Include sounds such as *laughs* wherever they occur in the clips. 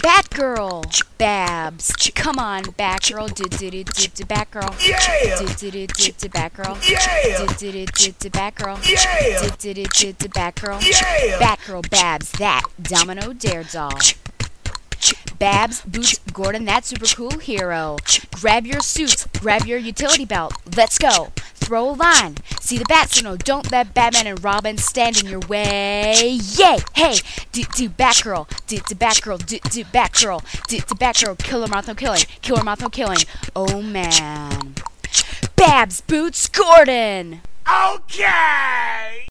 Batgirl, Babs. Come on, Batgirl. Do do do do do Batgirl. Yeah! Do do do do do Batgirl. Yeah! Do do do do do Batgirl. Yeah! Do do do do do Batgirl. Yeah! Batgirl, Babs, that Domino Dare doll. Babs, Boots, Gordon, that super cool hero. Grab your suits, grab your utility belt. Let's go. Throw a line. See the bat signal. Don't let Batman and Robin stand in your way. Yay! Hey! Do do Batgirl. Do do Batgirl. Do do Batgirl. Do do Batgirl. Killer Moth no killing. Killer Moth no killing. Oh man. Babs, Boots, Gordon. Okay!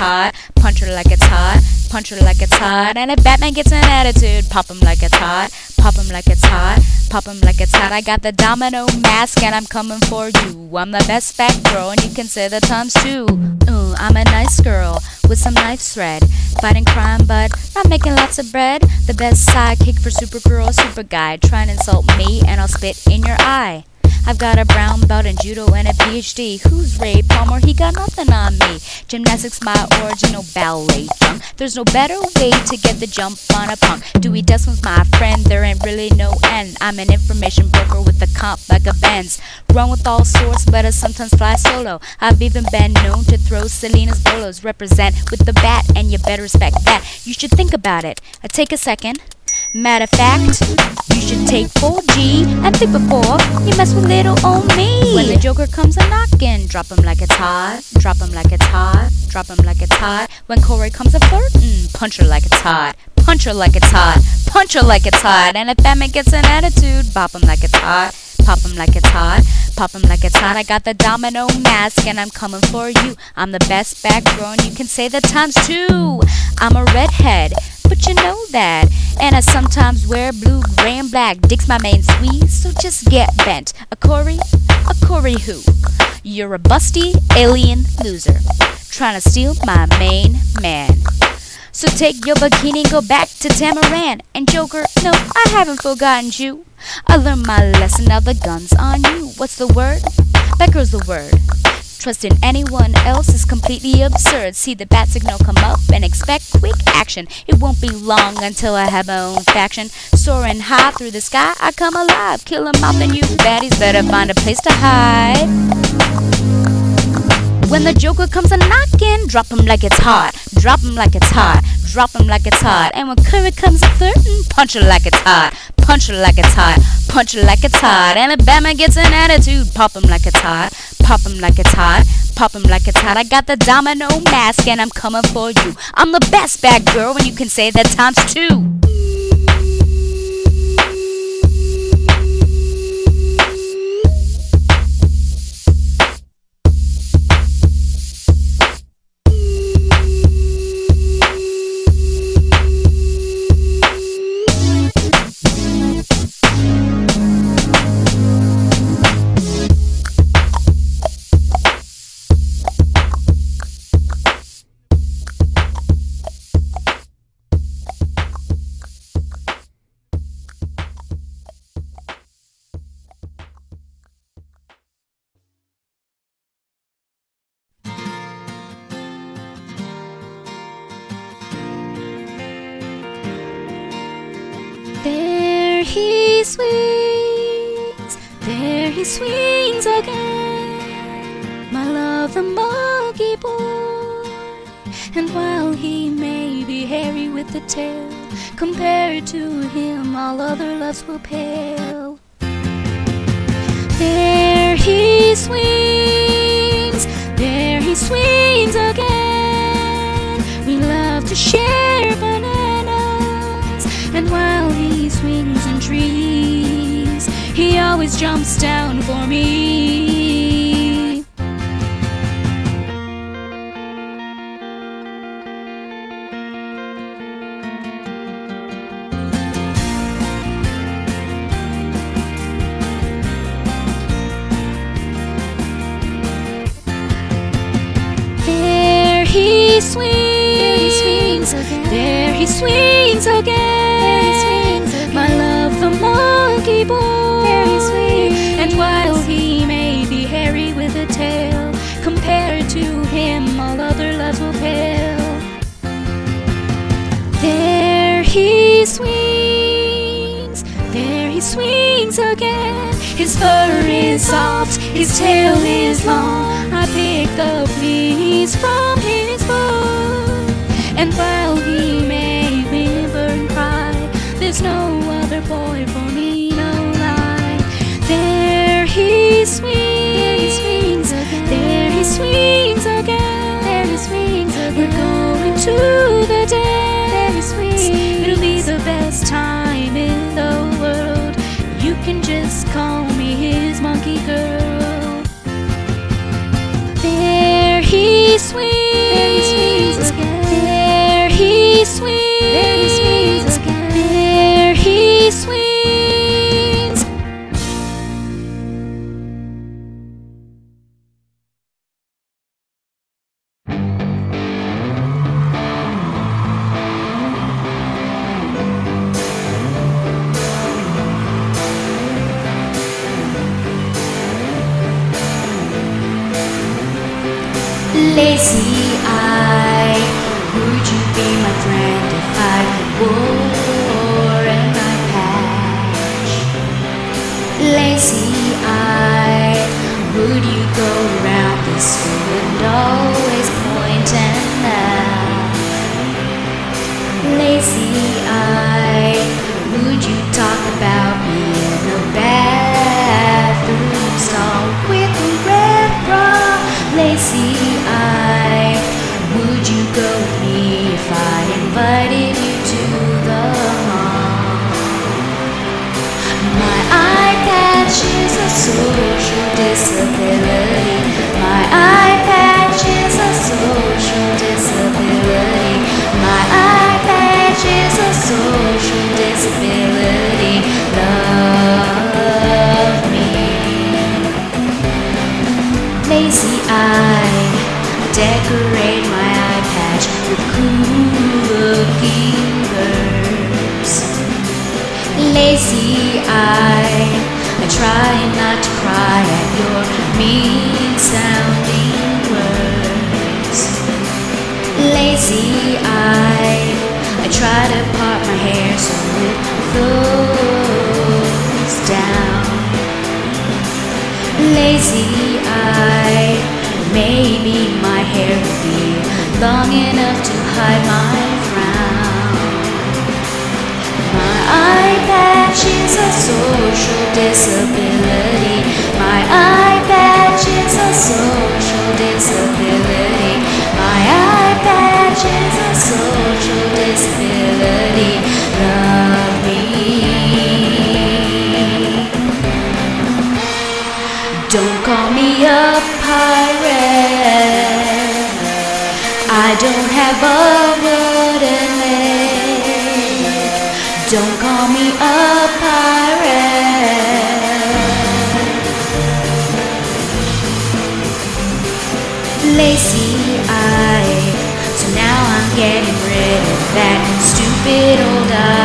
Hot, punch her like it's hot, punch her like it's hot. And if Batman gets an attitude, pop him like it's hot, pop him like it's hot, pop him like it's hot. I got the domino mask and I'm coming for you. I'm the best fat girl and you can say the times two. Ooh, I'm a nice girl with some knife thread, fighting crime but not making lots of bread. The best sidekick for Supergirl, super guy. Try and insult me and I'll spit in your eye. I've got a brown belt in judo and a PhD. Who's Ray Palmer? He got nothing on me. Gymnastics, my original ballet jump. There's no better way to get the jump on a punk. Dewey Desmond's my friend, there ain't really no end. I'm an information broker with a comp like a Benz. Run with all sorts, but I sometimes fly solo. I've even been known to throw Selina's bolos. Represent with the bat, and you better respect that. You should think about it. I take a second. Matter of fact, you should take 4G and think before you mess with little old me. When the Joker comes a knocking, drop him like it's hot, drop him like it's hot, drop him like it's hot. When Corey comes a flirting, punch her like it's hot, punch her like it's hot, punch her like it's hot. And if Batman gets an attitude, bop him like it's hot. Pop him like it's hot, pop him like it's hot. I got the domino mask and I'm coming for you. I'm the best back and you can say the times two. I'm a redhead, but you know that. And I sometimes wear blue, gray, and black. Dick's my main squeeze, so just get bent. A Corey? A Corey who? You're a busty alien loser. Trying to steal my main man. So take your bikini go back to Tamaran. And Joker, no, I haven't forgotten you. I learned my lesson, now the gun's on you. What's the word? Becker's the word. Trusting anyone else is completely absurd. See the bat signal come up and expect quick action. It won't be long until I have my own faction. Soaring high through the sky, I come alive. Kill 'em off, and you baddies better find a place to hide. When the Joker comes a knocking, drop him like it's hot. Drop him like it's hot. Drop him like it's hot. And when Corey comes mm, a flirting, punch her like it's hot. Punch her like it's hot. Punch her like it's hot. Batman gets an attitude, pop him like it's hot. Pop him like it's hot. Pop him like it's hot. I got the domino mask and I'm coming for you. I'm the best bad girl and you can say that times two. And while he may be hairy with the tail, compared to him, all other loves will pale. There he swings, there he swings again. We love to share bananas, and while he swings in trees, he always jumps down for me. There he swings again. My love, the monkey boy. And while he may be hairy with a tail, compared to him, all other loves will pale. There he swings, there he swings again. His fur is soft, his tail is long. I pick the fleas from just call decorate my eye patch with cool looking birds. Lazy eye, I try not to cry at your mean sounding words. Lazy eye, I try to part my hair so it flows down. Lazy eye, maybe my hair will be long enough to hide my frown. My eye patch is a social disability. My eye patch is a social have wooden leg. Don't call me a pirate. Lazy eye. So now I'm getting rid of that stupid old eye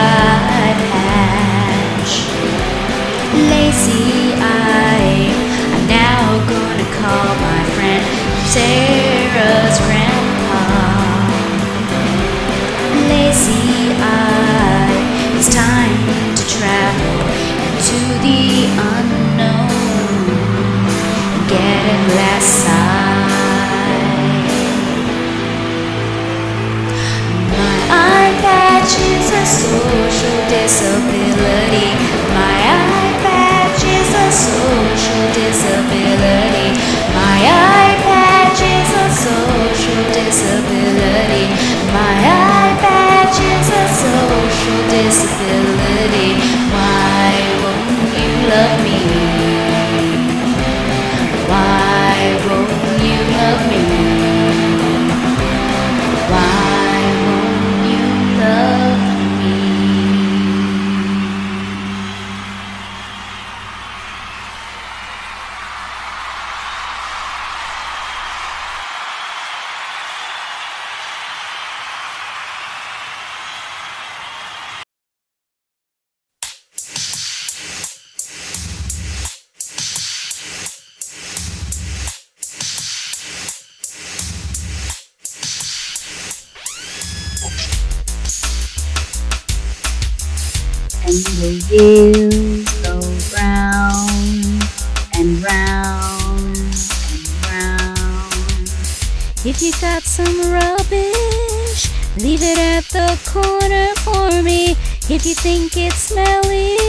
the corner for me. If you think it's smelly,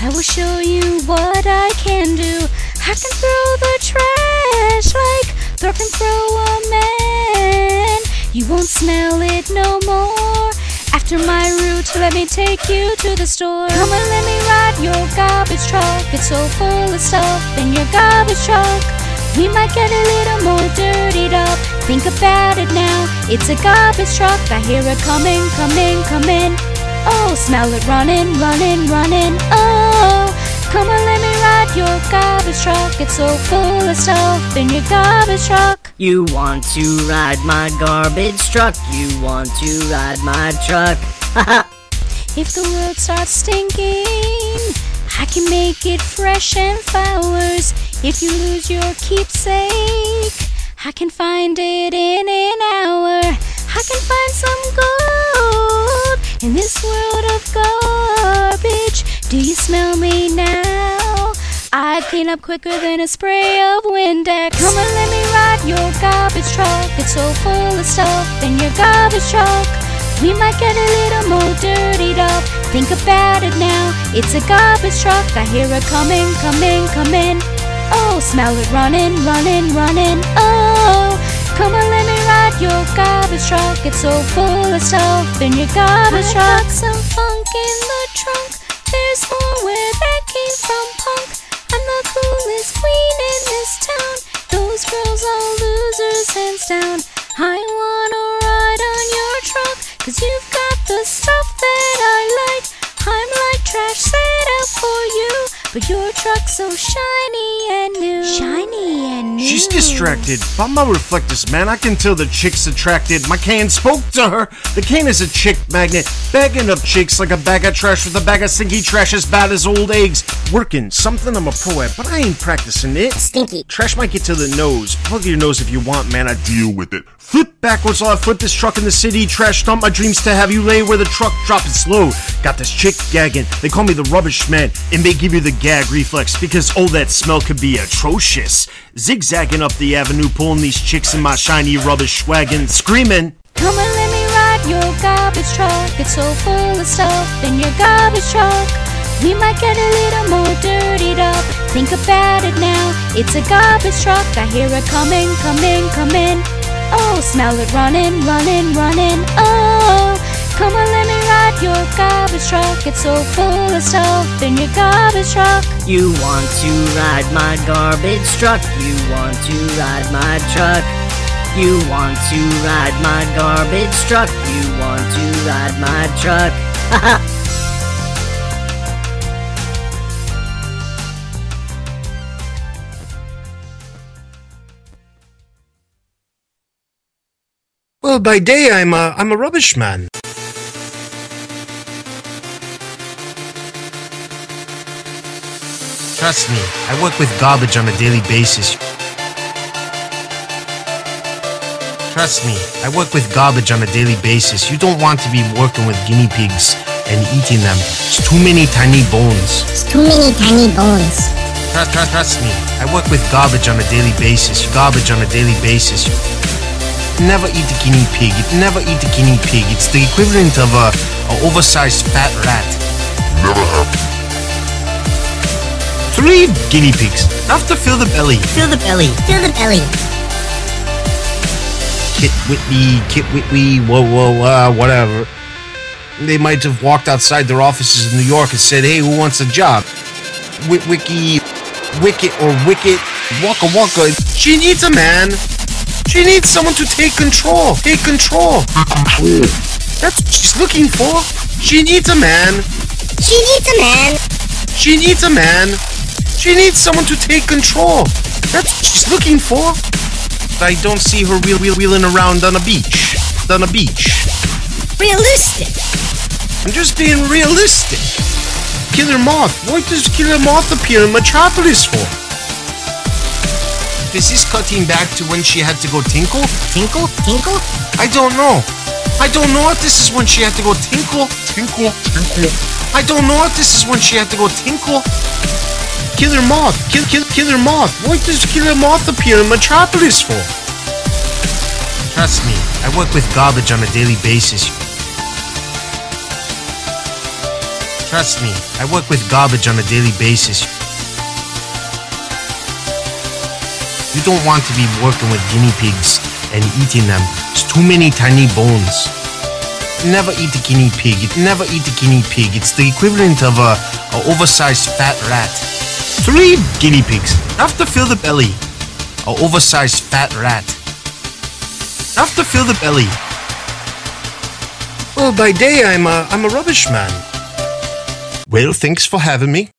I will show you what I can do. I can throw the trash like Thor can throw a man. You won't smell it no more. After my route, let me take you to the store. Come on, let me ride your garbage truck. It's so full of stuff in your garbage truck. We might get a little more dirtied up. Think about it now. It's a garbage truck. I hear it coming, coming, coming. Oh, smell it running, running, running. Oh, come on, let me ride your garbage truck. It's so full of stuff in your garbage truck. You want to ride my garbage truck? You want to ride my truck? *laughs* If the world starts stinking, I can make it fresh and flowers. If you lose your keepsake, I can find it in an hour. I can find some gold in this world of garbage. Do you smell me now? I clean up quicker than a spray of Windex. Come and let me ride your garbage truck. It's so full of stuff in your garbage truck. We might get a little more dirtied up. Think about it now. It's a garbage truck. I hear it coming, coming, coming. Oh, smell it running, running, running. Oh, come on, let me ride your garbage truck. It's so full of stuff in your garbage truck. Got Some funk in the trunk. There's more where that came from, punk. I'm the coolest queen in this town. Those girls are losers, hands down. I wanna ride on your truck, cause you've got the stuff that I like. I'm like trash but your truck's so shiny and new. Shiny and new. She's distracted by my reflectors, man. I can tell the chick's attracted. My can spoke to her. The can is a chick magnet, bagging up chicks like a bag of trash with a bag of stinky trash as bad as old eggs. Working, something I'm a pro at, but I ain't practicing it. Stinky. Trash might get to the nose. Plug your nose if you want, man. I deal with it. Flip backwards while I flip this truck in the city. Trash dump my dreams to have you lay where the truck dropping slow. Got this chick gagging. They call me the rubbish man. It may give you the gag reflex because oh, that smell could be atrocious. Zigzagging up the avenue, pulling these chicks in my shiny rubbish wagon, screaming. Come and let me ride your garbage truck. It's so full of stuff in your garbage truck. We might get a little more dirtied up. Think about it now. It's a garbage truck. I hear it coming, coming, coming. Oh, smell it running, running, running. Oh, come on, let me ride your garbage truck. It's so full of stuff in your garbage truck. You want to ride my garbage truck? You want to ride my truck? You want to ride my garbage truck? You want to ride my truck? *laughs* Well, by day I'm a I'm a rubbish man. Trust me, I work with garbage on a daily basis. Trust me, I work with garbage on a daily basis. You don't want to be working with guinea pigs and eating them. It's too many tiny bones. It's too many tiny bones. Trust, trust, trust me, I work with garbage on a daily basis. Garbage on a daily basis. Never eat a guinea pig. Never eat a guinea pig. It's the equivalent of a, a oversized fat rat. Never happened. Three guinea pigs. To fill the belly. Fill the belly. Fill the belly. Kit Whitney, Kit Whitney, whoa, whoa, uh, whatever. They might have walked outside their offices in New York and said, hey, who wants a job? Wit Wiki, Wicket or Wicket, Waka Waka. She needs a man. She needs someone to take control. Take control. That's what she's looking for. She needs a man. She needs a man. She needs a man. She needs someone to take control. That's what she's looking for. I don't see her wheel, wheel, wheeling around on a beach. On a beach. Realistic. I'm just being realistic. Killer Moth. What does Killer Moth appear in Metropolis for? This is this cutting back to when she had to go tinkle? Tinkle? Tinkle? I don't know. I don't know if this is when she had to go tinkle. Tinkle, tinkle. I don't know if this is when she had to go tinkle. Killer Moth. Kill, kill, Killer Moth. What does Killer Moth appear in Metropolis for? Trust me, I work with garbage on a daily basis. Trust me, I work with garbage on a daily basis. You don't want to be working with guinea pigs and eating them. It's too many tiny bones. Never eat a guinea pig. Never eat a guinea pig. It's the equivalent of a, a oversized fat rat. Three guinea pigs. Enough to fill the belly. A oversized fat rat. Enough to fill the belly. Well, by day I'm a I'm a rubbish man. Well, thanks for having me.